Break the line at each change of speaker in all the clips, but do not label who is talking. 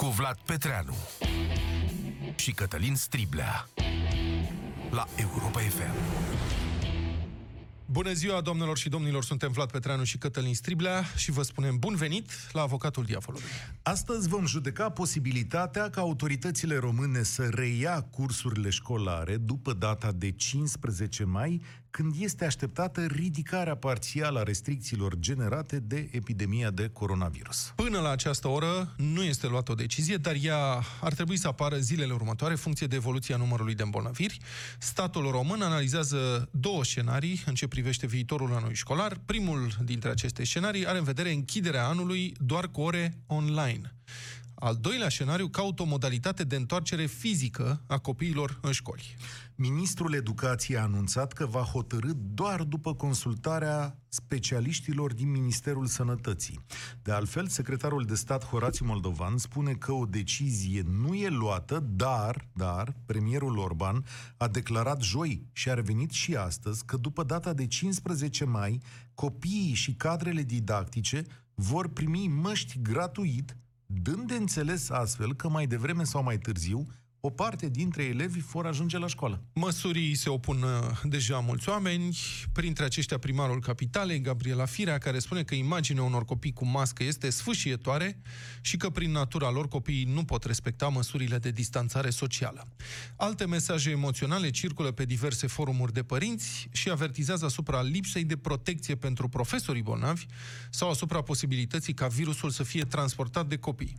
cu Vlad Petreanu și Cătălin Striblea la Europa FM.
Bună ziua, domnilor și domnilor, suntem Vlad Petreanu și Cătălin Striblea și vă spunem bun venit la Avocatul Diavolului.
Astăzi vom judeca posibilitatea ca autoritățile române să reia cursurile școlare după data de 15 mai, când este așteptată ridicarea parțială a restricțiilor generate de epidemia de coronavirus.
Până la această oră nu este luată o decizie, dar ea ar trebui să apară zilele următoare, funcție de evoluția numărului de îmbolnăviri. Statul român analizează două scenarii în ce privește viitorul anului școlar. Primul dintre aceste scenarii are în vedere închiderea anului doar cu ore online. Al doilea scenariu caută o modalitate de întoarcere fizică a copiilor în școli.
Ministrul Educației a anunțat că va hotărâ doar după consultarea specialiștilor din Ministerul Sănătății. De altfel, secretarul de stat Horațiu Moldovan spune că o decizie nu e luată, dar, dar, premierul Orban a declarat joi și a revenit și astăzi că după data de 15 mai, copiii și cadrele didactice vor primi măști gratuit dând de înțeles astfel că mai devreme sau mai târziu o parte dintre elevi vor ajunge la școală.
Măsurii se opun uh, deja mulți oameni, printre aceștia primarul capitalei, Gabriela Firea, care spune că imaginea unor copii cu mască este sfâșietoare și că prin natura lor copiii nu pot respecta măsurile de distanțare socială. Alte mesaje emoționale circulă pe diverse forumuri de părinți și avertizează asupra lipsei de protecție pentru profesorii bolnavi sau asupra posibilității ca virusul să fie transportat de copii.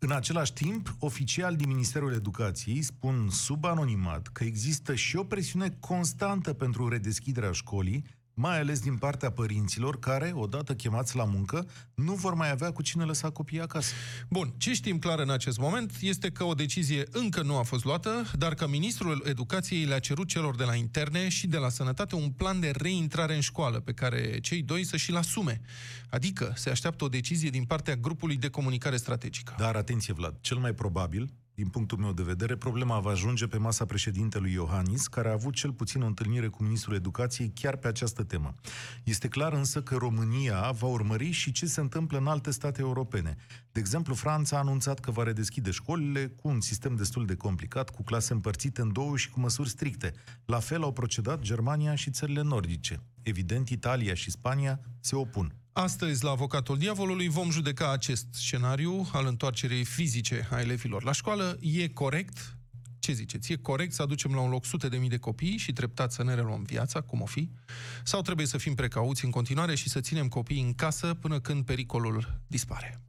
În același timp, oficial din Ministerul Educației spun sub anonimat că există și o presiune constantă pentru redeschiderea școlii, mai ales din partea părinților care, odată chemați la muncă, nu vor mai avea cu cine lăsa copiii acasă.
Bun, ce știm clar în acest moment este că o decizie încă nu a fost luată, dar că Ministrul Educației le-a cerut celor de la interne și de la sănătate un plan de reintrare în școală, pe care cei doi să și-l asume. Adică se așteaptă o decizie din partea grupului de comunicare strategică.
Dar atenție, Vlad, cel mai probabil din punctul meu de vedere, problema va ajunge pe masa președintelui Iohannis, care a avut cel puțin o întâlnire cu ministrul educației chiar pe această temă. Este clar însă că România va urmări și ce se întâmplă în alte state europene. De exemplu, Franța a anunțat că va redeschide școlile cu un sistem destul de complicat, cu clase împărțite în două și cu măsuri stricte. La fel au procedat Germania și țările nordice. Evident, Italia și Spania se opun.
Astăzi, la Avocatul Diavolului, vom judeca acest scenariu al întoarcerei fizice a elevilor la școală. E corect? Ce ziceți? E corect să aducem la un loc sute de mii de copii și treptat să ne reluăm viața, cum o fi? Sau trebuie să fim precauți în continuare și să ținem copiii în casă până când pericolul dispare?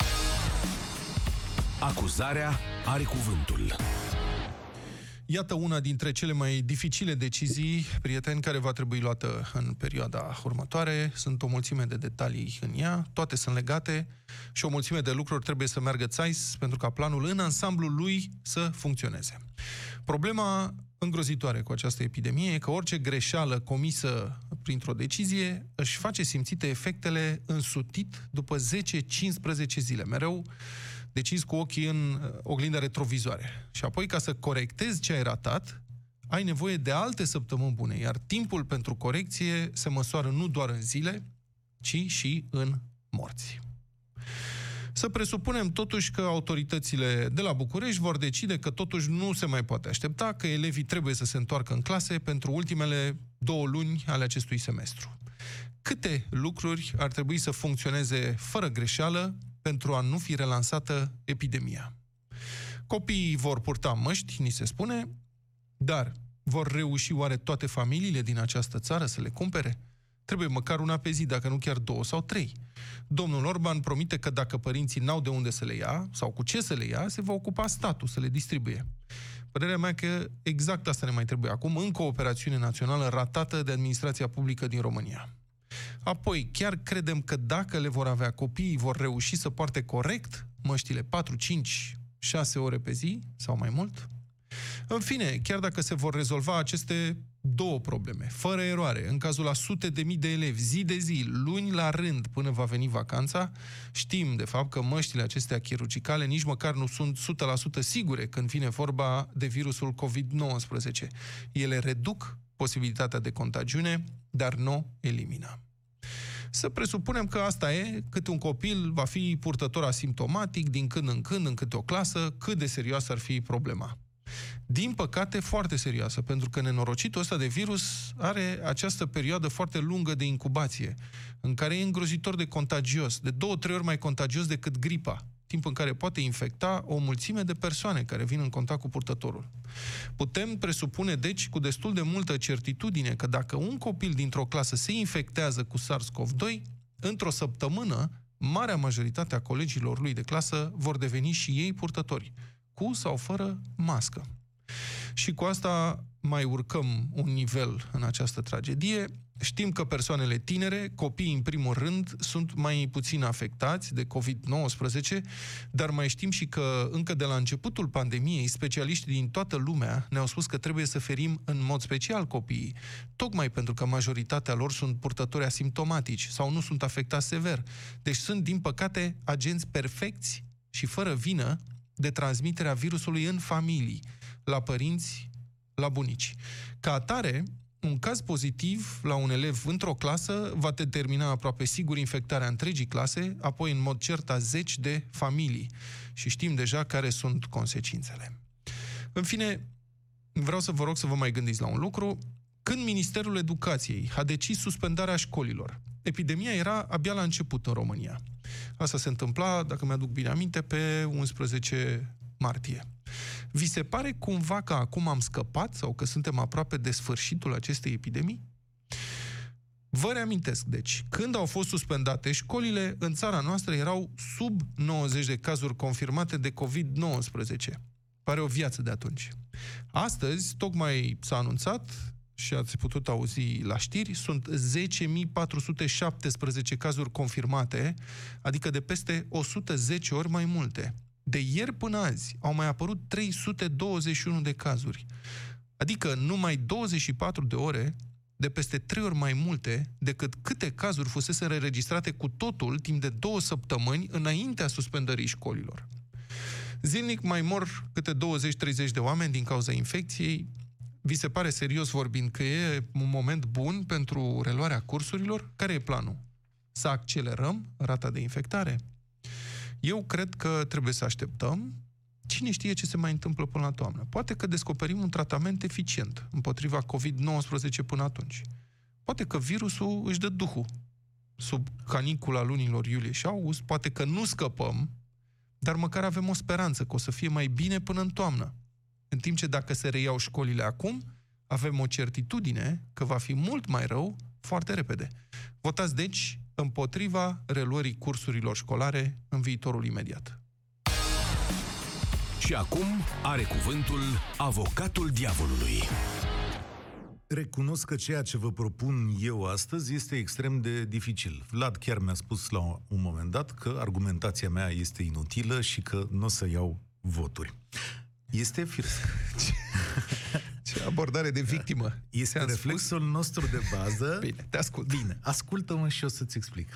Acuzarea are cuvântul.
Iată una dintre cele mai dificile decizii, prieteni, care va trebui luată în perioada următoare. Sunt o mulțime de detalii în ea, toate sunt legate și o mulțime de lucruri trebuie să meargă țais pentru ca planul în ansamblul lui să funcționeze. Problema îngrozitoare cu această epidemie e că orice greșeală comisă printr-o decizie își face simțite efectele însutit după 10-15 zile. Mereu decizi cu ochii în uh, oglinda retrovizoare. Și apoi, ca să corectezi ce ai ratat, ai nevoie de alte săptămâni bune, iar timpul pentru corecție se măsoară nu doar în zile, ci și în morți. Să presupunem totuși că autoritățile de la București vor decide că totuși nu se mai poate aștepta, că elevii trebuie să se întoarcă în clase pentru ultimele două luni ale acestui semestru. Câte lucruri ar trebui să funcționeze fără greșeală pentru a nu fi relansată epidemia. Copiii vor purta măști, ni se spune, dar vor reuși oare toate familiile din această țară să le cumpere? Trebuie măcar una pe zi, dacă nu chiar două sau trei. Domnul Orban promite că dacă părinții n-au de unde să le ia sau cu ce să le ia, se va ocupa statul să le distribuie. Părerea mea că exact asta ne mai trebuie acum, încă o operațiune națională ratată de administrația publică din România. Apoi, chiar credem că dacă le vor avea copiii, vor reuși să poarte corect măștile 4, 5, 6 ore pe zi sau mai mult? În fine, chiar dacă se vor rezolva aceste două probleme, fără eroare, în cazul a sute de mii de elevi, zi de zi, luni la rând, până va veni vacanța, știm, de fapt, că măștile acestea chirurgicale nici măcar nu sunt 100% sigure când vine vorba de virusul COVID-19. Ele reduc posibilitatea de contagiune, dar nu elimină. Să presupunem că asta e, cât un copil va fi purtător asimptomatic din când în când, în câte o clasă, cât de serioasă ar fi problema. Din păcate, foarte serioasă, pentru că nenorocitul ăsta de virus are această perioadă foarte lungă de incubație, în care e îngrozitor de contagios, de două, trei ori mai contagios decât gripa, timp în care poate infecta o mulțime de persoane care vin în contact cu purtătorul. Putem presupune, deci, cu destul de multă certitudine că dacă un copil dintr-o clasă se infectează cu SARS-CoV-2, într-o săptămână, marea majoritate a colegilor lui de clasă vor deveni și ei purtători, cu sau fără mască. Și cu asta mai urcăm un nivel în această tragedie. Știm că persoanele tinere, copiii în primul rând, sunt mai puțin afectați de COVID-19, dar mai știm și că încă de la începutul pandemiei, specialiștii din toată lumea ne-au spus că trebuie să ferim în mod special copiii, tocmai pentru că majoritatea lor sunt purtători asimptomatici sau nu sunt afectați sever. Deci sunt, din păcate, agenți perfecți și fără vină de transmiterea virusului în familii, la părinți, la bunici. Ca atare, un caz pozitiv la un elev într-o clasă va determina aproape sigur infectarea întregii clase, apoi în mod cert a zeci de familii. Și știm deja care sunt consecințele. În fine, vreau să vă rog să vă mai gândiți la un lucru. Când Ministerul Educației a decis suspendarea școlilor, epidemia era abia la început în România. Asta se întâmpla, dacă mi-aduc bine aminte, pe 11 martie. Vi se pare cumva că acum am scăpat sau că suntem aproape de sfârșitul acestei epidemii? Vă reamintesc, deci, când au fost suspendate școlile, în țara noastră erau sub 90 de cazuri confirmate de COVID-19. Pare o viață de atunci. Astăzi, tocmai s-a anunțat, și ați putut auzi la știri, sunt 10.417 cazuri confirmate, adică de peste 110 ori mai multe. De ieri până azi au mai apărut 321 de cazuri. Adică numai 24 de ore de peste trei ori mai multe decât câte cazuri fusese înregistrate cu totul timp de două săptămâni înaintea suspendării școlilor. Zilnic mai mor câte 20-30 de oameni din cauza infecției. Vi se pare serios vorbind că e un moment bun pentru reluarea cursurilor? Care e planul? Să accelerăm rata de infectare? Eu cred că trebuie să așteptăm. Cine știe ce se mai întâmplă până la toamnă? Poate că descoperim un tratament eficient împotriva COVID-19 până atunci. Poate că virusul își dă duhul sub canicula lunilor iulie și august, poate că nu scăpăm, dar măcar avem o speranță că o să fie mai bine până în toamnă. În timp ce dacă se reiau școlile acum, avem o certitudine că va fi mult mai rău foarte repede. Votați, deci, împotriva reluării cursurilor școlare în viitorul imediat.
Și acum are cuvântul avocatul diavolului.
Recunosc că ceea ce vă propun eu astăzi este extrem de dificil. Vlad chiar mi-a spus la un moment dat că argumentația mea este inutilă și că nu o să iau voturi. Este firesc.
Ce abordare de victimă.
Este reflexul spus? nostru de bază.
Bine, te ascult.
Bine, ascultă-mă și o să-ți explic.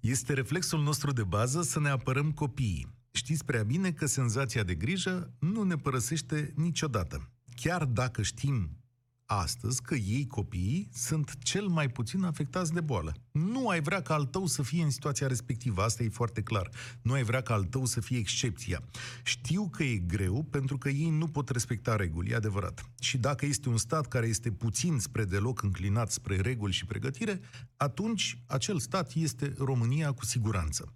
Este reflexul nostru de bază să ne apărăm copiii. Știți prea bine că senzația de grijă nu ne părăsește niciodată. Chiar dacă știm astăzi că ei, copiii, sunt cel mai puțin afectați de boală. Nu ai vrea ca al tău să fie în situația respectivă, asta e foarte clar. Nu ai vrea ca al tău să fie excepția. Știu că e greu pentru că ei nu pot respecta reguli, e adevărat. Și dacă este un stat care este puțin spre deloc înclinat spre reguli și pregătire, atunci acel stat este România cu siguranță.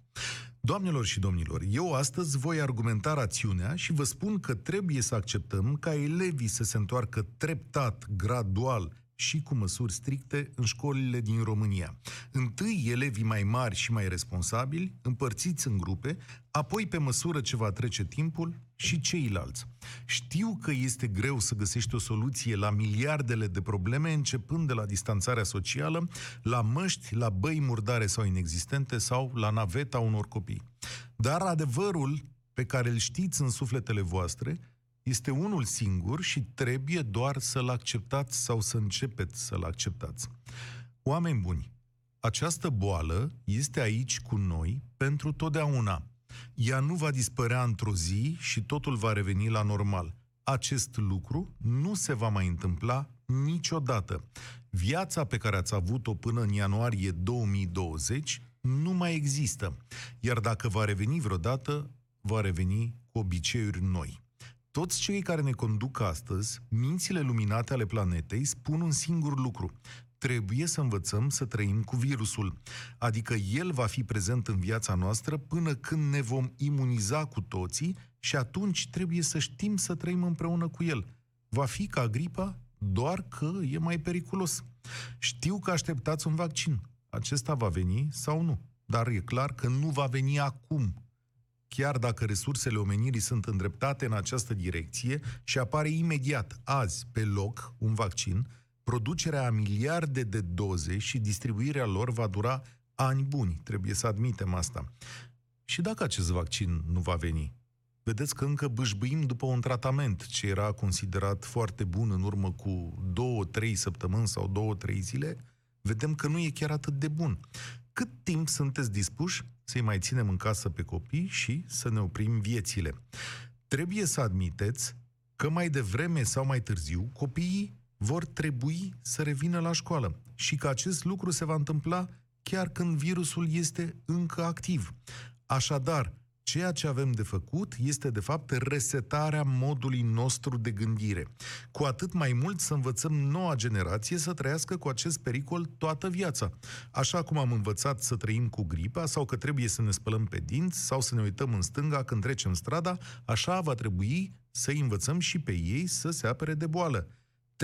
Doamnelor și domnilor, eu astăzi voi argumenta rațiunea și vă spun că trebuie să acceptăm ca elevii să se întoarcă treptat, gradual și cu măsuri stricte în școlile din România. Întâi elevii mai mari și mai responsabili, împărțiți în grupe, apoi pe măsură ce va trece timpul și ceilalți. Știu că este greu să găsești o soluție la miliardele de probleme, începând de la distanțarea socială, la măști, la băi murdare sau inexistente sau la naveta unor copii. Dar adevărul pe care îl știți în sufletele voastre este unul singur și trebuie doar să-l acceptați sau să începeți să-l acceptați. Oameni buni, această boală este aici cu noi pentru totdeauna. Ea nu va dispărea într-o zi și totul va reveni la normal. Acest lucru nu se va mai întâmpla niciodată. Viața pe care ați avut-o până în ianuarie 2020 nu mai există. Iar dacă va reveni vreodată, va reveni cu obiceiuri noi. Toți cei care ne conduc astăzi, mințile luminate ale planetei, spun un singur lucru. Trebuie să învățăm să trăim cu virusul. Adică el va fi prezent în viața noastră până când ne vom imuniza cu toții și atunci trebuie să știm să trăim împreună cu el. Va fi ca gripa, doar că e mai periculos. Știu că așteptați un vaccin. Acesta va veni sau nu? Dar e clar că nu va veni acum chiar dacă resursele omenirii sunt îndreptate în această direcție și apare imediat, azi, pe loc, un vaccin, producerea a miliarde de doze și distribuirea lor va dura ani buni, trebuie să admitem asta. Și dacă acest vaccin nu va veni? Vedeți că încă bâșbâim după un tratament ce era considerat foarte bun în urmă cu două, trei săptămâni sau două, trei zile, vedem că nu e chiar atât de bun. Cât timp sunteți dispuși să-i mai ținem în casă pe copii și să ne oprim viețile? Trebuie să admiteți că mai devreme sau mai târziu copiii vor trebui să revină la școală și că acest lucru se va întâmpla chiar când virusul este încă activ. Așadar, Ceea ce avem de făcut este, de fapt, resetarea modului nostru de gândire. Cu atât mai mult să învățăm noua generație să trăiască cu acest pericol toată viața. Așa cum am învățat să trăim cu gripa sau că trebuie să ne spălăm pe dinți sau să ne uităm în stânga când trecem strada, așa va trebui să învățăm și pe ei să se apere de boală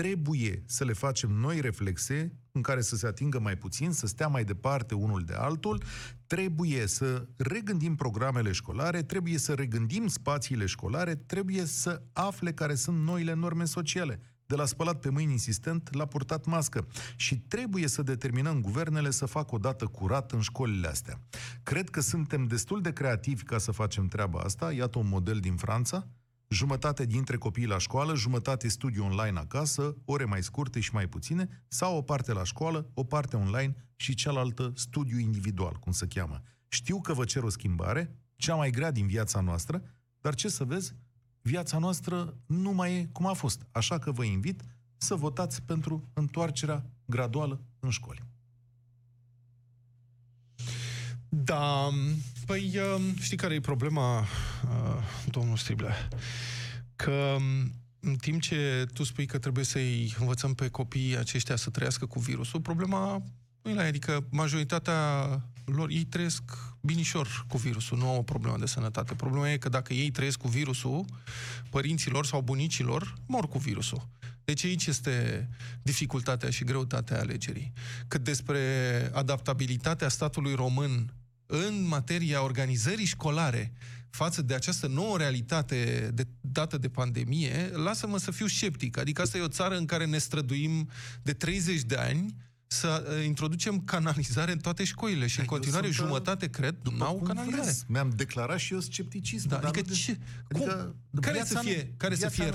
trebuie să le facem noi reflexe în care să se atingă mai puțin, să stea mai departe unul de altul, trebuie să regândim programele școlare, trebuie să regândim spațiile școlare, trebuie să afle care sunt noile norme sociale de la spălat pe mâini insistent la purtat mască. Și trebuie să determinăm guvernele să facă o dată curat în școlile astea. Cred că suntem destul de creativi ca să facem treaba asta. Iată un model din Franța jumătate dintre copii la școală, jumătate studiu online acasă, ore mai scurte și mai puține, sau o parte la școală, o parte online și cealaltă studiu individual, cum se cheamă. Știu că vă cer o schimbare, cea mai grea din viața noastră, dar ce să vezi, viața noastră nu mai e cum a fost. Așa că vă invit să votați pentru întoarcerea graduală în școli.
Da, păi um, știi care e problema, uh, domnul Striblea? Că um, în timp ce tu spui că trebuie să-i învățăm pe copiii aceștia să trăiască cu virusul, problema nu e la adică majoritatea lor, ei trăiesc binișor cu virusul, nu au o problemă de sănătate. Problema e că dacă ei trăiesc cu virusul, părinților sau bunicilor mor cu virusul. Deci aici este dificultatea și greutatea alegerii. Cât despre adaptabilitatea statului român în materia organizării școlare față de această nouă realitate de, dată de pandemie, lasă-mă să fiu sceptic. Adică asta e o țară în care ne străduim de 30 de ani să uh, introducem canalizare în toate școlile și în continuare uh, jumătate, cred, n-au canalizare. Vreți.
Mi-am declarat și eu scepticism.
Da, adică ce, adică cum, care să fie, care să fie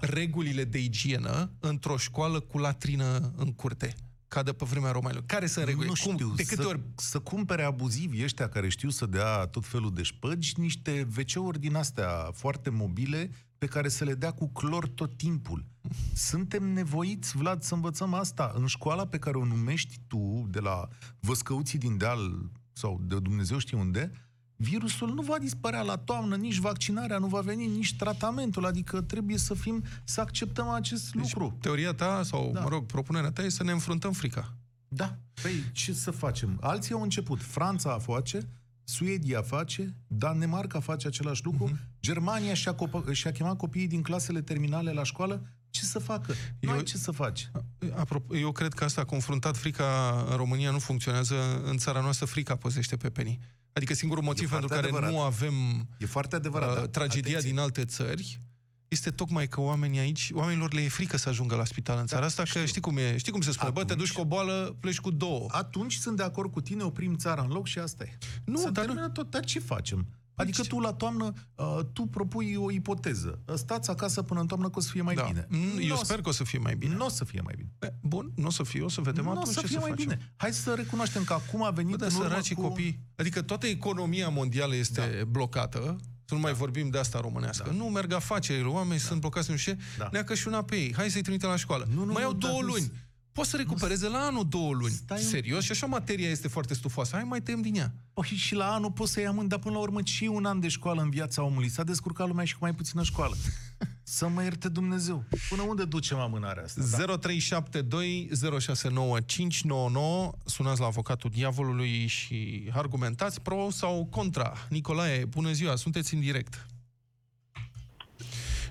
regulile de igienă într-o școală cu latrină în curte? Ca de pe vremea romanilor. Care sunt regulile?
Nu știu, Cum, de câte să, ori? să cumpere abuzivi ăștia care știu să dea tot felul de șpăgi, niște wc din astea foarte mobile pe care să le dea cu clor tot timpul. Suntem nevoiți, Vlad, să învățăm asta. În școala pe care o numești tu, de la văscăuții din deal sau de Dumnezeu știe unde, virusul nu va dispărea la toamnă, nici vaccinarea nu va veni, nici tratamentul, adică trebuie să fim, să acceptăm acest deci, lucru.
Teoria ta, sau, da. mă rog, propunerea ta e să ne înfruntăm frica.
Da. Păi, ce să facem? Alții au început. Franța a face, Suedia face, Danemarca face același lucru, uh-huh. Germania și-a, cop- și-a chemat copiii din clasele terminale la școală, ce să facă? Nu eu, ai ce să faci.
Apropo, eu cred că asta, confruntat frica în România, nu funcționează. În țara noastră frica păzește pe penii. Adică singurul motiv pentru care adevărat. nu avem
e foarte adevărat, uh,
da. tragedia Atenție. din alte țări este tocmai că oamenii aici, oamenilor le e frică să ajungă la spital în țara da, asta, știu. că știi cum e, știi cum se spune, atunci, bă, te duci cu o boală, pleci cu două.
Atunci sunt de acord cu tine, oprim țara în loc și asta e. Nu, Să dar nu... tot, dar ce facem? Adică tu la toamnă, uh, tu propui o ipoteză. Stați acasă până în toamnă că o să fie mai
da.
bine.
Mm, eu n-o sper că o să fie mai bine.
Nu o să fie mai bine.
Be, bun, nu o să fie, o să vedem atunci
să
ce
fie
să
mai
facem.
bine. Hai să recunoaștem că acum a venit
Bă,
în urmă
cu... copii. Adică toată economia mondială este da. blocată. Să nu mai da. vorbim de asta românească. Da. Nu merg afacerile, oamenii da. sunt blocați, nu știu ce, da. neacă și una pe ei. Hai să-i trimitem la școală. Nu, nu, mai au două luni. Poate să recupereze la anul două luni.
Stai un-
Serios? Și așa materia este foarte stufoasă. Hai mai tăiem din ea.
Păi și la anul poți să-i amând, dar până la urmă ce e un an de școală în viața omului? S-a descurcat lumea și cu mai puțină școală. Să mă ierte Dumnezeu. Până unde ducem amânarea asta? Da.
0372 069 599 Sunați la avocatul diavolului și argumentați pro sau contra. Nicolae, bună ziua, sunteți în direct.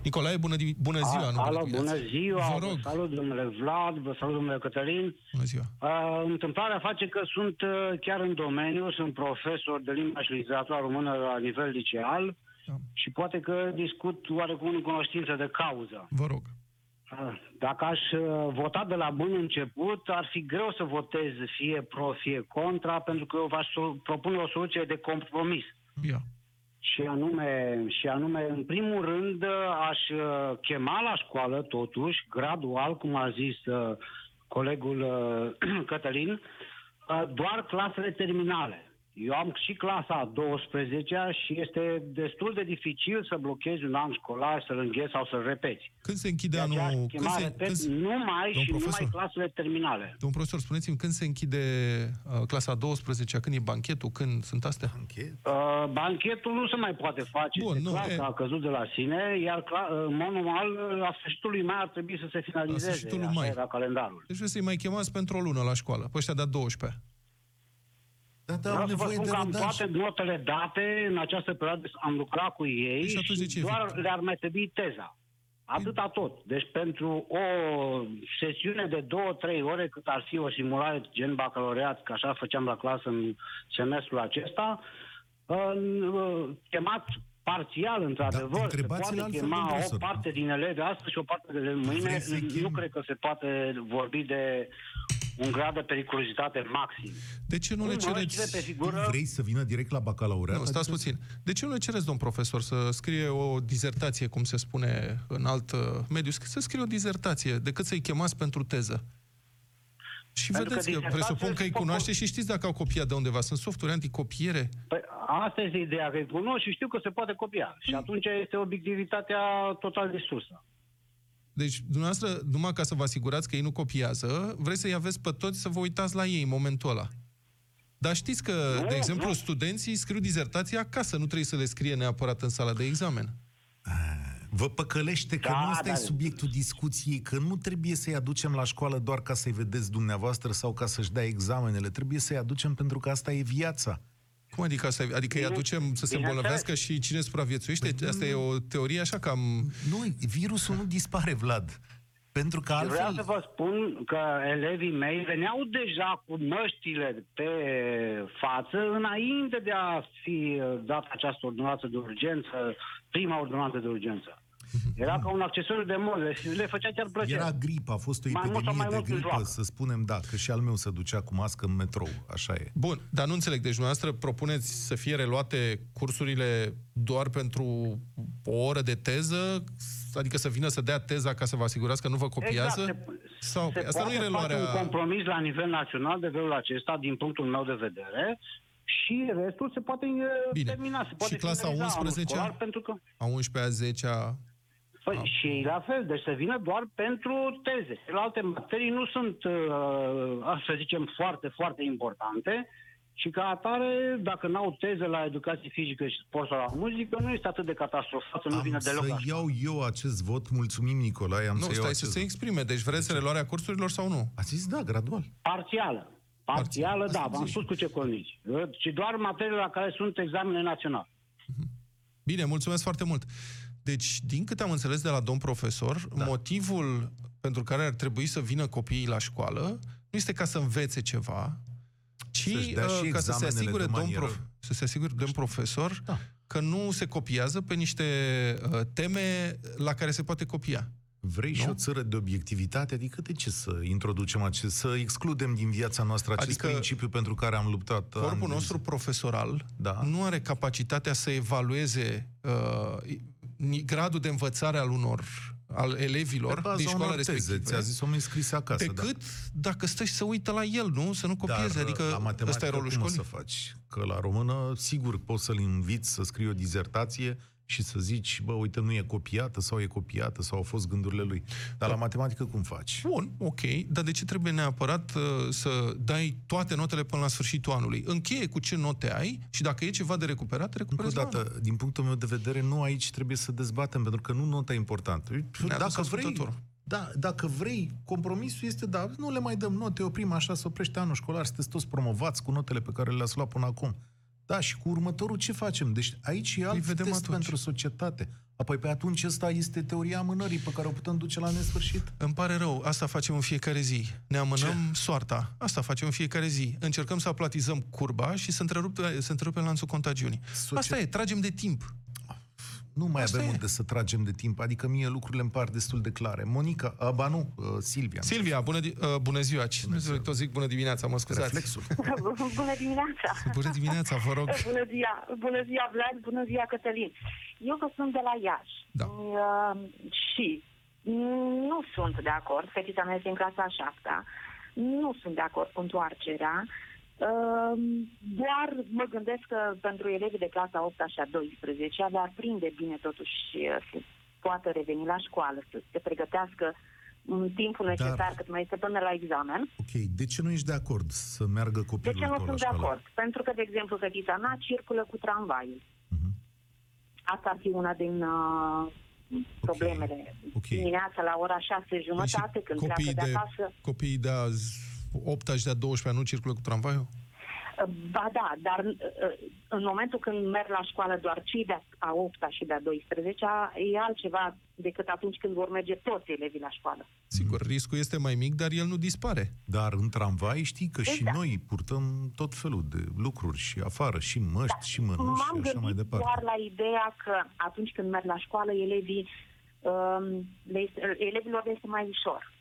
Nicolae, bună, di- bună ziua. nu
Alo,
bună
bună
dimineața.
ziua,
Vă
vă
rog,
salut domnule Vlad, vă salut domnule Cătălin.
bună ziua.
Uh, întâmplarea face că sunt uh, chiar în domeniu, sunt profesor de limba și literatura română la nivel liceal
Da.
și poate că discut oarecum în cunoștință de cauză.
Vă rog.
Uh, Dacă aș uh, vota de la bun început, ar fi greu să votez fie pro, fie contra, pentru că eu v-aș so- propune o soluție de compromis.
Ia.
Și anume, și anume, în primul rând, aș uh, chema la școală, totuși, gradual, cum a zis uh, colegul uh, Cătălin, uh, doar clasele terminale. Eu am și clasa a 12 și este destul de dificil să blochezi un an școlar, să-l înghezi sau să-l repeți.
Când se închide
De aceea aș
anul... Când
chema,
se,
repet,
când se,
numai
Domn
și
profesor.
numai clasele terminale.
domn profesor, spuneți-mi, când se închide uh, clasa a 12 când e banchetul, când sunt astea?
Închet.
Uh, banchetul nu se mai poate face,
Bun,
Bun,
nu,
nu, clar
e-
că a căzut de la sine, iar cla- uh, în mod normal, la sfârșitul lui mai ar trebui să se finalizeze,
sfârșitul lui
așa
mai.
era calendarul.
Deci vreți să-i mai chemați pentru o lună la școală, pe ăștia de 12
Da, da,
Vreau
au
să vă
nevoie
spun
de
că am
rodaj.
toate notele date în această perioadă, am lucrat cu ei
Deci atunci de ce
și doar
victim?
le-ar mai trebui teza. Atâta tot. Deci pentru o sesiune de două, trei ore, cât ar fi o simulare gen bacalaureat, că așa făceam la clasă în semestrul acesta, uh, chemat parțial, într-adevăr, se
întrebați-l
poate
altfel,
chema
domnul
o
profesor.
parte din elevi astăzi și o parte de mâine.
Vreți să
Nu
chem-
cred că se poate vorbi de un grad de periculozitate maxim.
De ce nu
Cum
le
vă
cereți...
cine pe
Tu
figură,
vrei să vină direct la bacalaureat?
Nu, stați
Adică-
puțin. De ce nu le cereți, domn profesor, să scrie o dizertație, cum se spune în alt uh, mediu, să scrie o dizertație, decât să-i chemați pentru teză? Și
Pentru
vedeți
că
că,
dizertația
presupun că
se
îi
pot-
cunoaște și știți dacă au copiat de undeva. Sunt softuri anticopiere.
Păi, asta este ideea, că îi cunosc și știu că se poate copia. Și atunci este obiectivitatea total distrusă.
Deci, dumneavoastră, numai ca să vă asigurați că ei nu copiază, vreți să-i aveți pe toți să vă uitați la ei în momentul ăla. Dar știți că,
Nu,
de exemplu,
nu.
studenții scriu dizertația acasă, nu trebuie să le scrie neapărat în sala de examen.
Vă păcălește că
Da,
nu ăsta e
dar-
subiectul discuției, că nu trebuie să-i aducem la școală doar ca să-i vedeți dumneavoastră sau ca să-și dea examenele. Trebuie să-i aducem pentru că asta e viața.
Cum adică asta? e- Adică îi
Bine-
aducem să se
bineînțeles.
îmbolnăvească și cine supraviețuiește?
Păi,
Asta e o teorie așa cam...
Nu, virusul nu dispare, Vlad. Pentru că
Eu vreau
altfel...
să vă spun că elevii mei veneau deja cu măștile pe față înainte de a fi dat această ordonanță de urgență, prima ordonanță de urgență. Era ca un accesoriu de mod, le, le făcea chiar plăcere.
Era gripă, a fost o
Mai mult sau
epidemie
mai
de
mult în
gripă,
joacă.
să spunem, da, că și al meu se ducea cu mască în metrou, așa e.
Bun, dar nu înțeleg. Deci dumneavoastră propuneți să fie reluate cursurile doar pentru o oră de teză? Adică să vină să dea teza ca să vă asigurați că nu vă copiază?
Exact, se,
Sau,
se
păi, asta nu e
poate
reluarea...
face un compromis la nivel național de felul acesta, din punctul meu de vedere, și restul se poate uh,
Bine.
termina. Se poate
Și clasa
finaliza anul
11-a?
școlar, pentru că
A 11-a, 10-a...
Păi și ei la fel, deci să vină doar pentru teze. Celelalte materii nu sunt, uh, să zicem, foarte, foarte importante și ca atare, dacă n-au teze la educație fizică și sport sau la muzică, nu este atât de catastrofat să nu vină
Am
deloc la
să iau eu acest vot, mulțumim Nicolae, am
Nu,
să iau
stai să
acest
se
vot.
exprime. Deci vreți reluarea cursurilor sau nu?
A zis da, gradual.
Parțială. Parțială, da, v-am spus cu ce condiții. Și doar materiile la care sunt examene naționale.
Bine, mulțumesc foarte mult. Deci, din câte am înțeles de la domn profesor, da. motivul pentru care ar trebui să vină copiii la școală nu este ca să învețe ceva, ci
Să-și dea și
uh, ca să se
examenele
asigure
de
domn,
manieră.
prof, să se asigure domn profesor
Da.
că nu se copiază pe niște uh, teme la care se poate copia.
Vrei și
Nu?
o țară de obiectivitate? Adică de ce să introducem acest, să excludem din viața noastră acest
Adică
principiu pentru care am luptat ani
Corpul
de
nostru profesoral
Da.
nu are capacitatea să evalueze uh, ni- gradul de învățare al unor al elevilor
Pe baza
din școala
unor teze,
respectivă.
ți-a zis omul scrise acasă.
Pe
da.
cât dacă stai și să uită la el, nu? Să nu copieze.
Dar
adică
la
ăsta e
matematică
rolul
cum o
școlii.
să faci? Că la română, sigur, poți să-l inviți să scrie o dizertație, și să zici, bă, uite, nu e copiată sau e copiată sau au fost gândurile lui. Dar la matematică cum faci?
Bun, ok, dar de ce trebuie neapărat uh, să dai toate notele până la sfârșitul anului? Încheie cu ce note ai și dacă e ceva de recuperat,
Încă o
recuperezi la
dată,
anul.
din punctul meu de vedere, nu aici trebuie să dezbatem, pentru că nu nota e importantă.
Ne-a
Dacă
dus
vrei,
ascultătorul.
da, dacă vrei, compromisul este, da, nu le mai dăm note, oprim așa, să oprește anul școlar, sunteți toți promovați cu notele pe care le-ați luat până acum. Da, și cu următorul ce facem? Deci aici e alt
vedem
test
atunci.
pentru societate. Apoi pe atunci ăsta este teoria amânării pe care o putem duce la nesfârșit.
Îmi pare rău, asta facem în fiecare zi. Ne amânăm ce? soarta. Asta facem în fiecare zi. Încercăm să aplatizăm curba și să întrerupem, să întrerupem lanțul contagiunii.
Socie-
Asta e, tragem de timp.
Nu mai
Asta
avem
e.
unde să tragem de timp, adică mie lucrurile îmi par destul de clare. Monica, a, ba nu, uh, Silvia.
Silvia, bună, di- uh, bună ziua. Ce bună ziua. Tot zic bună dimineața, mă scuzați.
Reflexul.
Bună dimineața!
Bună dimineața, vă rog.
Bună ziua, bună ziua Vlad, bună ziua Cătălin. Eu că sunt de la Iași
Da.
uh, și nu sunt de acord, fetița mea este în clasa a șaptea, nu sunt de acord cu întoarcerea, uh, doar mă gândesc că pentru elevii de clasa 8 și a 12 le-ar prinde bine totuși uh, să poată reveni la școală, să se pregătească în timpul necesar
Dar-
cât mai este până la examen.
Ok, de ce nu ești de acord să meargă
De
copilul
ce nu
tău la
sunt de
școală?
acord? Pentru că, de exemplu, fetița mea circulă cu tramvaiul.
Mhm.
Asta ar fi una din uh, problemele.
ok.
Dimineața la ora șase
Păi și
jumătate, când pleacă
copiii
de
de,
acasă.
copiii de a 8 și de a 12 nu circulă cu tramvaiul?
Uh, Ba da, dar uh, în momentul când merg la școală doar cei de a 8 și de a 12 e altceva decât atunci când vor merge toți elevii la școală.
Sigur, riscul este mai mic, dar el nu dispare.
Dar în tramvai știi că și
Exact.
noi purtăm tot felul de lucruri și afară, și măști, și mănuși
M-am
și așa
gândit
mai departe.
doar la ideea că atunci când merg la școală, elevii, um, le este, elevilor le este mai ușor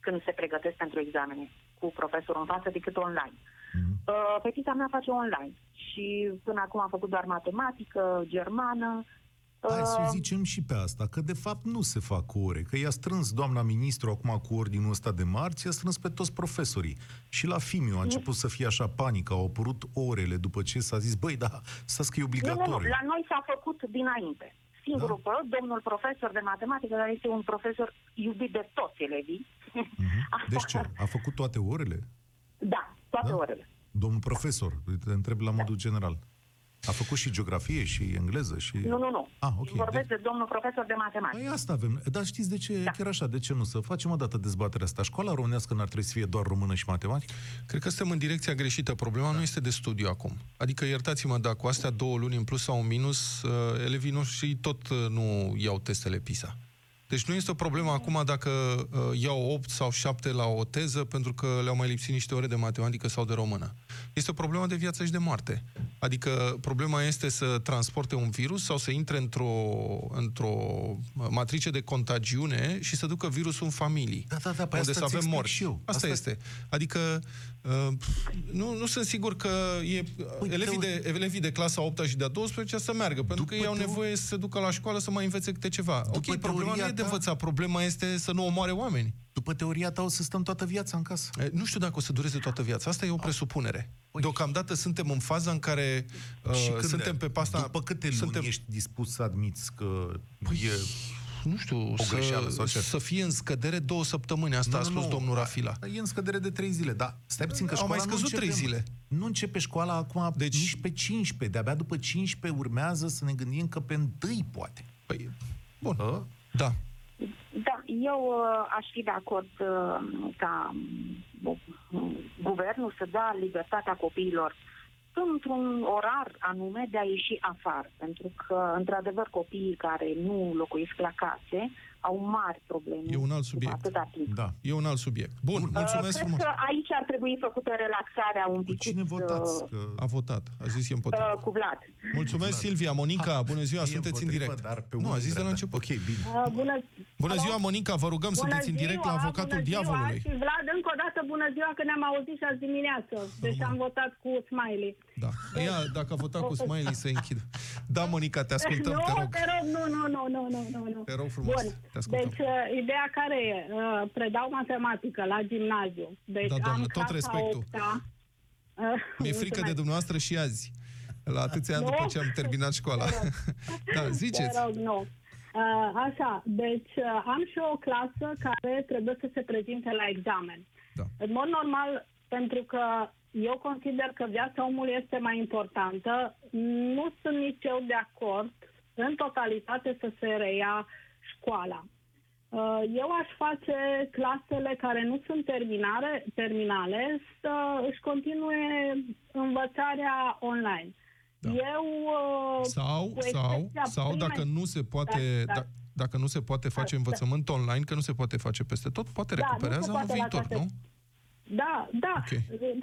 când se pregătesc pentru examene cu profesorul în față decât online.
Mhm.
Uh, fetița mea face online și până acum a făcut doar matematică, germană.
Hai să
Uh,
o zicem și pe asta, că de fapt nu se fac ore, că i-a strâns doamna ministru acum cu ordinul ăsta de marți, i-a strâns pe toți profesorii. Și la Fimiu a început să fie așa panică, au apărut orele după ce s-a zis, băi, da, stați că e
nu, nu, nu,
obligatoriu.
la noi s-a făcut dinainte. Singurul da? domnul profesor de matematică, care este un profesor iubit de toți elevii.
Mhm. Deci ce? A făcut toate orele?
Da, toate
Da?
orele.
Domnul profesor, te întreb la modul general. A făcut și geografie și engleză și...
Nu, nu, nu.
Ah, ok.
Vorbesc de domnul profesor de matematică.
Păi asta avem. Dar știți de ce? Da. Chiar așa, de ce nu? Să facem o dată dezbaterea asta. Școala românească n-ar trebui să fie doar română și matematică?
Cred că suntem în direcția greșită. Problema nu este de studiu acum. Adică, iertați-mă, dacă cu astea două luni în plus sau în minus, uh, elevii noștri tot uh, nu iau testele PISA. Deci nu este o problemă acum dacă uh, iau 8 sau 7 la o teză pentru că le-au mai lipsit niște ore de matematică sau de română. Este o problemă de viață și de moarte. Adică problema este să transporte un virus sau să intre într-o, într-o matrice de contagiune și să ducă virusul în familii.
Da, da, da, pe
unde
asta
să
îți
avem
explic
morți.
și eu.
Asta,
Asta-
este. Adică uh, nu, nu sunt sigur că e,
Păi,
elevii,
teo-
de, elevii de clasa 8 și de a 12 să meargă, pentru că
După
ei au
teo-
nevoie să se ducă la școală să mai învețe câte ceva. ok, problema nu
teoria
e de
ta-
învățat, problema este să nu omoare oameni.
După teoria ta o să stăm toată viața în casă.
E, Nu știu dacă o să dureze toată viața. Asta e o presupunere. Deocamdată suntem în faza în care uh,
și când
suntem
de-
pe pasta...
După câte luni
suntem,
ești dispus să admiți că
Păi,
e...
nu știu,
o greșeală sau
să,
ce?
să fie în scădere două săptămâni. Asta a spus domnul Rafila.
E în scădere de trei zile, da. Stai puțin că
Au
școala
mai
nu
scăzut
începe,
trei zile.
Nu începe școala acum
Deci-
deci... nici pe 15. De-abia după 15 urmează să ne gândim că pe întâi poate.
Păi, bun.
A?
Da.
Da, eu uh, aș fi de acord uh, ca um, guvernul să dea libertatea copiilor într-un orar anume de a ieși afară. Pentru că, într-adevăr, copiii care nu locuiesc la case au mari probleme.
E un alt
după
subiect.
Atâta timp.
Da.
E un alt subiect. Bun, mulțumesc
Uh,
frumos.
Cred că aici ar trebui făcută relaxarea un
Cu
pic
cine votați? Că...
A votat. A zis e împotrivă.
uh, cu Vlad.
Mulțumesc, Silvia. Monica, bună ziua,
E
sunteți în
împotrivă,
direct.
Dar pe
Nu, a
unul
zis de la
dreapta.
început.
Ok, bine.
Uh, bună,
Bună
Alo?
ziua, Monica, vă rugăm,
bună
sunteți în
ziua,
direct la avocatul
bună
diavolului.
Ziua. Și Vlad, încă o dată bună ziua că ne-am auzit și azi dimineață. Deci am votat cu Smiley.
Da. Ea, dacă a votat cu Smiley, să închidă. Da, Monica, te ascultăm,
nu,
te rog.
te rog, nu, nu, nu, nu, nu, nu, nu.
Te rog frumos,
Bun.
Te ascultăm.
Deci, uh, ideea care e? Uh, Predau matematică la gimnaziu. Deci
Da, doamnă,
am
tot
clasa
respectul.
8-a. Uh,
Mi-e frică de
mulțumesc.
dumneavoastră și azi. La atâția ani
Nu.
după ce am terminat școala. da, ziceți.
Te rog, nu. Uh, așa, deci uh, am și o clasă care trebuie să se prezinte la examen.
Da.
În mod normal, pentru că eu consider că viața omului este mai importantă, nu sunt nici eu de acord în totalitate să se reia școala. Uh, Eu aș face clasele care nu sunt terminare, terminale să își continue învățarea online.
Da.
Eu uh,
Sau,
cu
sau,
excepția
sau
primei-
dacă nu se poate,
Da, da.
da, dacă nu se poate face
Da,
învățământ online, că nu se poate face peste tot, poate
Da, nu se
recuperează anul
poate la
viitor,
toate.
nu?
Da, da,
Ok.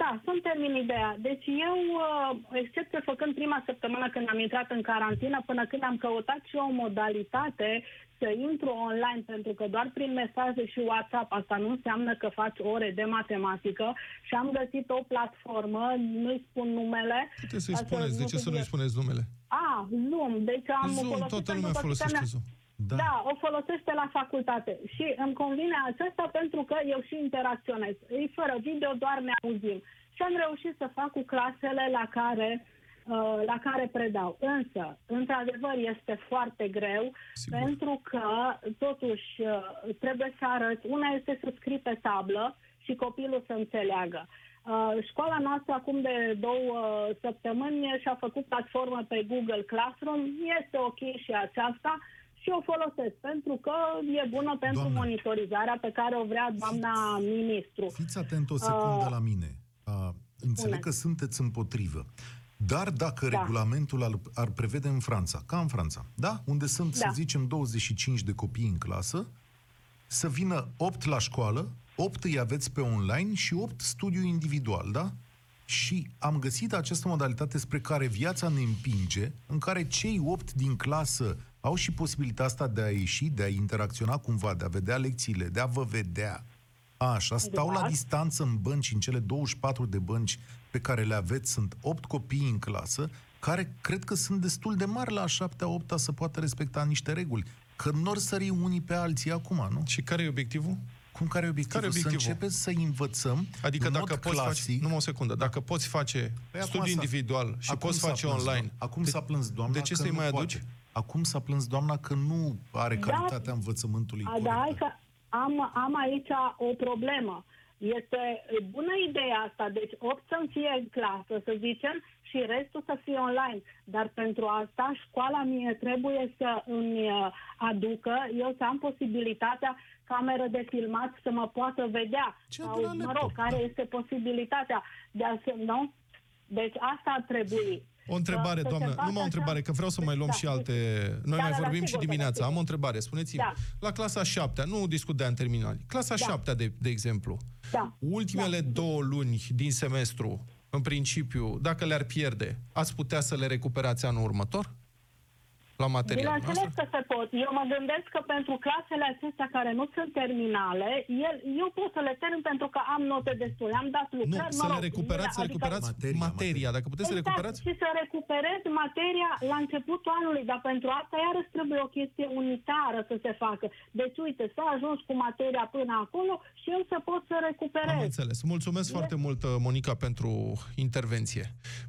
da, sunt termin ideea. Deci eu, uh, excepție făcând prima săptămână când am intrat în carantină, până când am căutat și o modalitate să intru online, pentru că doar prin mesaje și WhatsApp asta nu înseamnă că faci ore de matematică și am găsit o platformă, nu-i spun numele.
Puteți să-i
ca să
spuneți, de
nu
ce să
fie-
nu-i spuneți numele?
A, Zoom, deci am
Zoom,
folosit
toată
pentru
lumea
că
folosește
mea-
Zoom.
Da.
da, o folosește la facultate și îmi convine acesta pentru că eu și interacționez. Ei fără video, doar ne auzim. Și am reușit să fac cu clasele la care, uh, la care predau. Însă, într-adevăr, este foarte greu
Sigur.
pentru că, totuși, uh, trebuie să arăți. Una este să scrii pe tablă și copilul să înțeleagă. Uh, școala noastră acum de două săptămâni și-a făcut platformă pe Google Classroom. Este ok și aceasta și o folosesc pentru că e bună pentru
Doamnă.
monitorizarea pe care o vrea doamna ministru.
Fiți atent o secundă
Uh,
la mine. Uh, înțeleg
spune.
că sunteți împotrivă. Dar dacă
Da.
regulamentul ar, ar prevede în Franța, ca în Franța, da? Unde sunt, să
Da.
zicem, 25 de copii în clasă, să vină 8 la școală, 8 îi aveți pe online și 8 studiu individual, da? Și am găsit această modalitate spre care viața ne împinge, în care cei 8 din clasă au și posibilitatea asta de a ieși, de a interacționa cumva, de a vedea lecțiile, de a vă vedea. Așa, stau la
Exact.
distanță în bănci, în cele 24 de bănci pe care le aveți, sunt 8 copii în clasă, care cred că sunt destul de mari la a 7 8 să poată respecta niște reguli. Că nu or sări unii pe alții acum, nu?
Și care e obiectivul?
Cum care e obiectivul?
Care e obiectivul?
Să începeți să învățăm
Adică
în
dacă
mod
poți
clasic,
face, numai o secundă, dacă poți face
Păi acum
studiu
s-a-
individual și
acum
poți
s-a
face
plâns,
online,
doamna. Acum
de,
s-a plâns doamna
de ce
că
să-i
nu
mai
poate.
aduci?
Acum s-a plâns doamna că nu are
Da.
calitatea învățământului
A,
corectă.
da, hai că am, am aici o problemă. Este bună ideea asta, deci 8 să fie în clasă, să zicem, și restul să fie online. Dar pentru asta școala mie trebuie să îmi uh, aducă, eu să am posibilitatea cameră de filmat să mă poată vedea.
Ce
Sau,
de la
mă
laptop,
rog, care
da.
este posibilitatea de a se, nu? Deci asta ar trebui.
O întrebare,
Să- să se
doamnă,
facă
numai o
așa-
întrebare, că vreau să mai luăm
Da,
și alte... Noi
Da,
mai
da, da,
vorbim și
sigur,
dimineața.
da,
Am o
sigur.
întrebare, spuneți-mi.
Da.
La clasa 7 nu discut de ani terminali. Clasa
Da.
7 de, de exemplu.
Da.
Ultimele două luni din semestru, în principiu, dacă le-ar pierde, ați putea să le recuperați anul următor? La material
Bineînțeles
noastră?
că se pot. Eu mă gândesc că pentru clasele acestea care nu sunt terminale, el, eu pot să le termin pentru că am note destule, am dat
Nu,
lucrări,
să
mă
le
rog,
recuperați, să
adică-
recuperați
Materia,
materia, materia. Dacă puteți să
Exact,
recuperați,
și să recuperez materia la începutul anului, dar pentru asta iarăși trebuie o chestie unitară să se facă. Deci, uite, s-a ajuns cu materia până acolo și eu să pot să
Am
recuperez.
înțeles. Mulțumesc foarte mult, uh, Monica, pentru intervenție.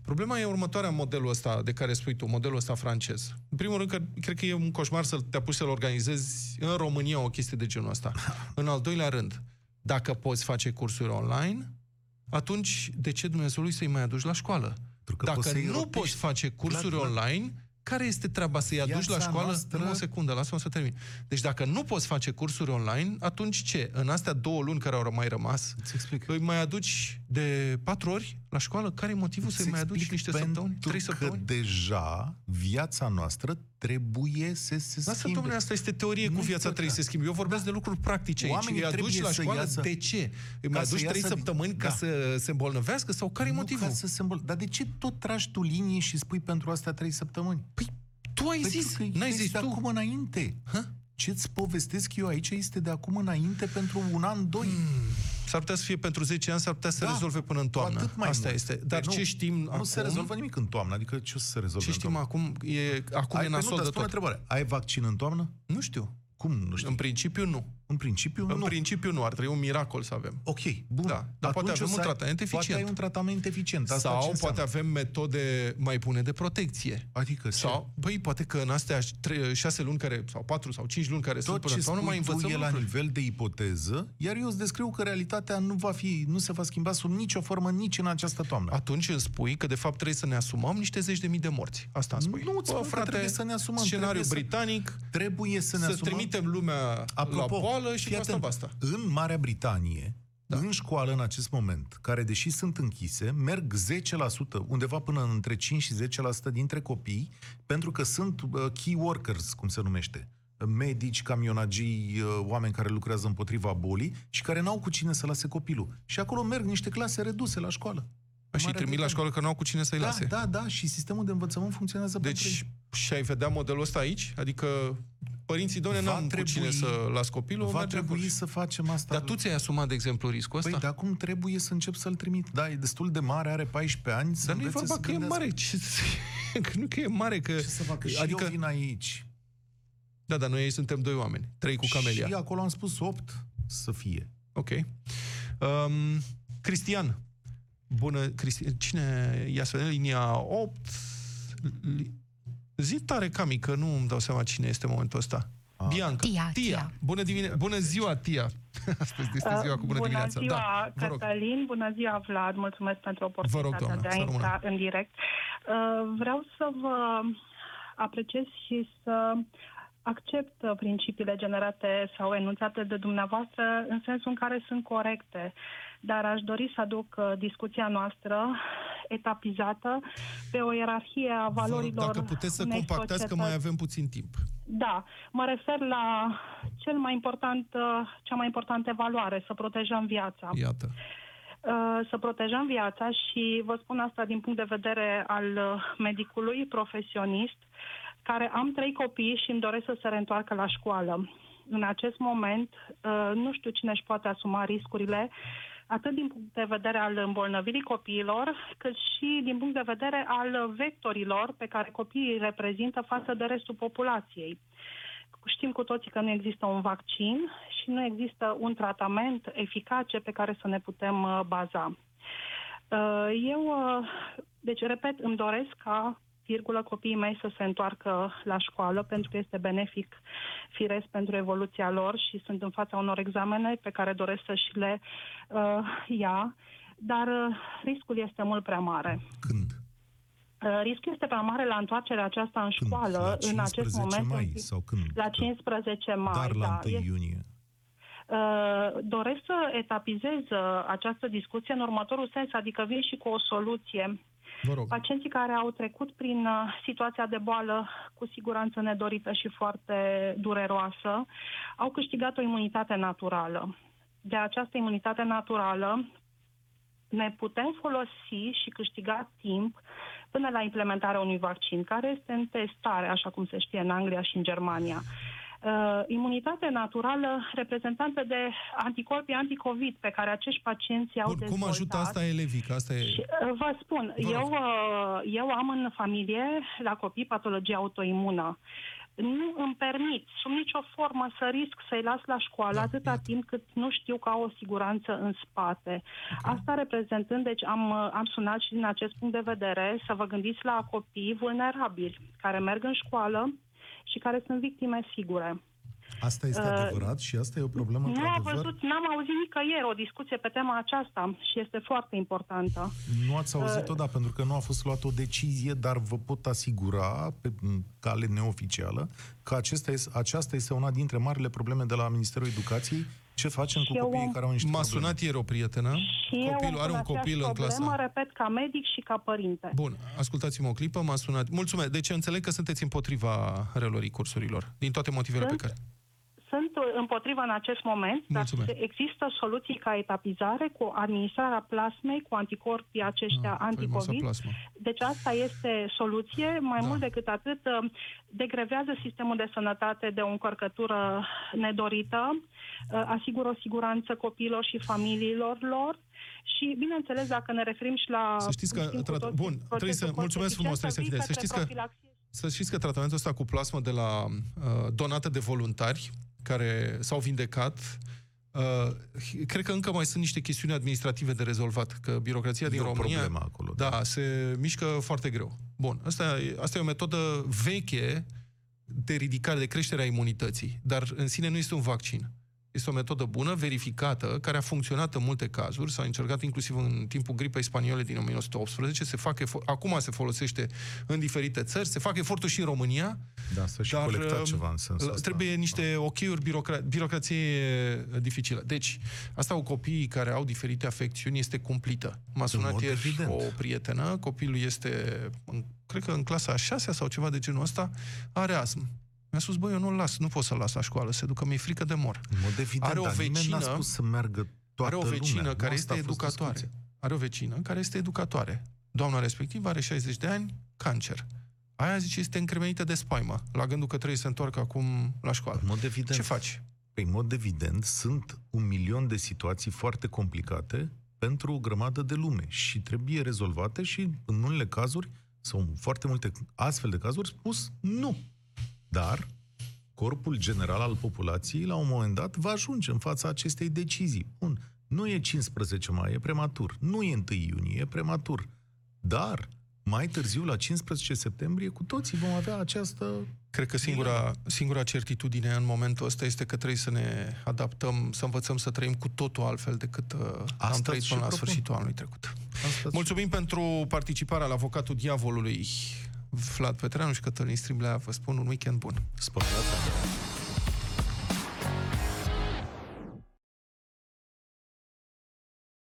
Problema e următoarea în modelul ăsta de care spui tu, modelul ăsta francez. În primul rând, că cred că e un coșmar să te apuci să-l organizezi în România o chestie de genul ăsta. În al doilea rând, dacă poți face cursuri online, atunci de ce Dumnezeului să-i mai aduci la școală?
Pentru că
Dacă
poți să-i
nu
rotești.
poți face cursuri
Vlad, Vlad.
online, care este treaba să-i aduci la
Viața
școală?
noastră-
Numai o secundă, lasă-mă să termin. Deci dacă nu poți face cursuri online, atunci ce? În astea două luni care au mai rămas,
Îți explic.
îi mai aduci de patru ori la școală? Care e motivul să-i
Îți
mai aduci
explic
niște
pentru
săptămâni? Trei
că
săptămâni?
deja viața noastră trebuie să se
Lasă,
schimbe.
domnule, asta este teorie cu
Nu-i
viața
păcat.
trebuie să se schimbe. Eu vorbesc de lucruri practice aici.
Oamenii
Îi aduci
trebuie
la
să
școală,
iasă-
de ce? Îi mai
ca să
aduci trei
iasă din-
săptămâni ca
Da.
să se îmbolnăvească? Sau care e
Nu
motivul?
ca să se îmbol... Dar de ce tot tragi tu linie și spui pentru astea trei săptămâni?
Păi, tu ai
Păi
zis,
pentru că
n-ai
este
zis
de
tu.
acum înainte. Ce-ți povestesc eu aici este de acum înainte pentru un an, doi.
S-ar putea să fie pentru 10 ani, s-ar putea să se
Da,
rezolve până în
cu
toamnă.
atât mai
Asta
mult.
este.
Păi
Dar
nu,
ce știm
Nu
acum...
se rezolvă nimic în toamnă, adică ce o să se rezolve
Ce
în
știm
toamnă?
acum? E, acum
Ai,
e
păi nu,
nasol
dar
de
spune
tot.
întrebare. Ai vaccin în toamnă?
Nu știu.
Cum nu știu?
În principiu nu.
În principiu,
În
nu.
principiu nu, ar trebui un miracol să avem.
Ok, bun.
Da, dar poate
Atunci
avem
o să
un
ai-
tratament eficient.
Poate ai un tratament eficient. Asta
Sau
ce
poate
înseamnă?
avem metode mai bune de protecție.
Adică ce?
Sau, băi, poate că în astea tre- șase luni care, sau patru sau cinci luni care sunt
Tot
până
ce
sau nu
spui
mai
tu
învățăm
e la
lucruri.
nivel de ipoteză, iar eu îți descriu că realitatea nu va fi, nu se va schimba sub nicio formă nici în această toamnă.
Atunci îmi spui că de fapt trebuie să ne asumăm niște zeci de mii de morți. Asta îmi spui.
Nu îți spun că trebuie să ne asumăm,
Scenariu
trebuie să-
britanic,
Trebuie să ne
să
asumăm...
trimitem lumea
Apropo,
la boală și
fii
cu asta
atent,
basta.
În Marea Britanie, da. în școală în acest moment, care deși sunt închise, merg 10%, undeva până între 5 și 10% dintre copii, pentru că sunt uh, key workers, cum se numește medici, camionagii, uh, oameni care lucrează împotriva bolii și care n-au cu cine să lase copilul. Și acolo merg niște clase reduse la școală.
Și îi trimit la școală că nu au cu cine să-i
Da,
lase.
da, da, și sistemul de învățământ funcționează pentru
Deci,
ei.
și ai vedea modelul ăsta aici? Adică părinții, doamne,
Va
n-am cu
trebui-
cine să las copilul,
Va
mergem
trebui
cu-
să facem asta.
Dar tu ți-ai asumat, de exemplu, riscul ăsta?
Păi, de acum trebuie să încep să-l trimit. Da, e destul de mare, are 14 ani. să
Dar nu e
învețe
vorba
să
că e
gândească.
mare. Ce, că nu că e mare, că...
Ce să facă? Și
adică,
eu vin aici.
Da, dar noi aici suntem doi oameni. Trei cu camelia.
Și acolo am spus 8 să fie.
Ok. Um, Cristian. Bună, Cristian. Cine ia să vedem? Linia 8. Li... Zi tare, Cami, că nu îmi dau seama cine este în momentul ăsta.
Ah.
Bianca.
Tia, Tia.
Bună, dimine- bună ziua, Tia. Astăzi este ziua cu bună, dimineața.
ziua,
da, vă rog.
Cătălin, bună ziua, Vlad, mulțumesc pentru
Vă rog,
oportunitatea
doamna,
de a
să
intra în direct. Uh, Vreau să vă apreciez și să accept uh, principiile generate sau enunțate de dumneavoastră în sensul în care sunt corecte, dar aș dori să aduc uh, discuția noastră etapizată pe o ierarhie a
Vă rog,
valorilor
dacă puteți să
unei
compactați, că
societăți.
mai avem puțin timp.
Da, mă refer la cel mai important, uh, cea mai importantă valoare, să protejăm viața.
Iată.
Uh, Să protejăm viața și vă spun asta din punct de vedere al uh, medicului profesionist, care am trei copii și îmi doresc să se reîntoarcă la școală. În acest moment, uh, nu știu cine își poate asuma riscurile, atât din punct de vedere al îmbolnăvirii copiilor, cât și din punct de vedere al vectorilor pe care copiii îi reprezintă față de restul populației. Știm cu toții că nu există un vaccin și nu există un tratament eficace pe care să ne putem uh, baza. Uh, Eu, uh, deci, repet, îmi doresc ca virgulă, copiii mei să se întoarcă la școală pentru că este benefic firesc pentru evoluția lor și sunt în fața unor examene pe care doresc să și le uh, ia, dar uh, riscul este mult prea mare.
Când?
Uh, riscul este prea mare la întoarcerea aceasta în
Când?
școală
la
în acest
15
moment.
mai
în-
sau când?
la 15 mai,
Dar la
da.
1
Este-
iunie.
Uh, doresc să etapizez uh, această discuție în următorul sens, adică vin și cu o soluție.
Vă rog.
Pacienții care au trecut prin uh, situația de boală cu siguranță nedorită și foarte dureroasă au câștigat o imunitate naturală. De această imunitate naturală ne putem folosi și câștiga timp până la implementarea unui vaccin, care este în testare, așa cum se știe în Anglia și în Germania. Uh, imunitate naturală reprezentată de anticorpii anticovid pe care acești pacienți au
Bun, cum
dezvoltat.
ajută asta elevii? Că asta e...
Și, uh, Vă spun,
Vă rog.
eu, uh, eu am în familie, la copii, patologie autoimună. Nu îmi permit, sub nicio formă, să risc să-i las la școală
Da,
atâta
iată.
timp cât nu știu că au o siguranță în spate. Asta reprezentând, deci am, uh, am sunat și din acest punct de vedere să vă gândiți la copii vulnerabili care merg în școală și care sunt victime sigure.
Asta este
Uh,
adevărat și asta e o problemă
Nu am
într-adevăr.
văzut, n-am auzit nicăieri o discuție pe tema aceasta și este foarte importantă.
Nu ați auzit-o, da, pentru că nu a fost luată o decizie, dar vă pot asigura, pe m, cale neoficială, că acesta este, aceasta este una dintre marile probleme de la Ministerul Educației. Ce facem
Și
cu
eu
copiii
am-
care au niște
M-a
probleme?
sunat ieri o prietenă.
Și eu
Copilul
am
are un
aceeași
copil în
problemă,
clasa.
repet, ca medic și ca părinte.
Bun, ascultați-mă o clipă, m-a sunat. Mulțumesc. Deci înțeleg că sunteți împotriva reluării cursurilor, din toate motivele
Sunt
pe care...
Sunt uh, împotriva în acest moment,
Mulțumesc.
dar există soluții ca etapizare cu administrarea plasmei, cu anticorpii aceștia
Ah, faimoasa
anticovid.
plasmă.
Deci asta este soluție. Mai
Da.
mult decât atât, uh, degrevează sistemul de sănătate de o încărcătură nedorită, uh, asigură o siguranță copiilor și familiilor lor și, bineînțeles, dacă ne referim și la...
Să știți că
știm cu
tra-
toții
bun,
procesul
trebuie să- mulțumesc frumos, trebuie să
conștientizării
închideți. Să
către
știți că-
profilaxie.
Să știți că tratamentul ăsta cu plasmă de la uh, donată de voluntari care s-au vindecat. Uh, cred că încă mai sunt niște chestiuni administrative de rezolvat, că birocrația
E
din
o
România...
problemă acolo,
Da, se mișcă foarte greu. Bun, asta, asta e o metodă veche de ridicare, de creștere a imunității, dar în sine nu este un vaccin. Este o metodă bună, verificată, care a funcționat în multe cazuri, s-a încercat inclusiv în timpul gripei spaniole din 1918, se fac efo- acum se folosește în diferite țări, se fac eforturi și în România,
Da, să și
dar
colectat
uh,
ceva în sensul ăsta.
trebuie niște ochiuri, birocra- birocrație uh, dificilă. Deci, asta cu copiii care au diferite afecțiuni este cumplită. M-a sunat
mod
ieri
evident.
o prietenă, copilul este, în, cred că în clasa a șasea sau ceva de genul ăsta, are astm. Mi-a spus, băi, eu nu-l las, nu pot să-l las la școală, se ducă, mi-e frică de mor.
În mod evident,
Are o
dar nimeni n-a
vecină-
spus să meargă toată
are o vecină
lumea. Nu
care
asta
este
a fost
educatoare.
discuția.
Are o vecină care este educatoare. Doamna respectivă are 60 de ani, cancer. Aia, zice, este încremenită de spaimă, la gândul că trebuie să se întoarcă acum la școală.
În mod evident.
Ce faci?
Păi, în mod evident, sunt un milion de situații foarte complicate pentru o grămadă de lume și trebuie rezolvate și, în unele cazuri, sau în foarte multe astfel de cazuri, spus nu. Dar corpul general al populației, la un moment dat, va ajunge în fața acestei decizii. Bun, nu e 15 mai, e prematur. Nu e 1 iunie, e prematur. Dar, mai târziu, la 15 septembrie, cu toții vom avea această
Cred că singura, singura certitudine în momentul ăsta este că trebuie să ne adaptăm, să învățăm să trăim cu totul altfel decât uh, am
Asta
trăit
și
până la
propun.
sfârșitul anului trecut.
Asta
Mulțumim pentru participarea la Avocatul Diavolului. Vlad Petreanu și Cătălin Striblea vă spun un weekend bun.
Spălați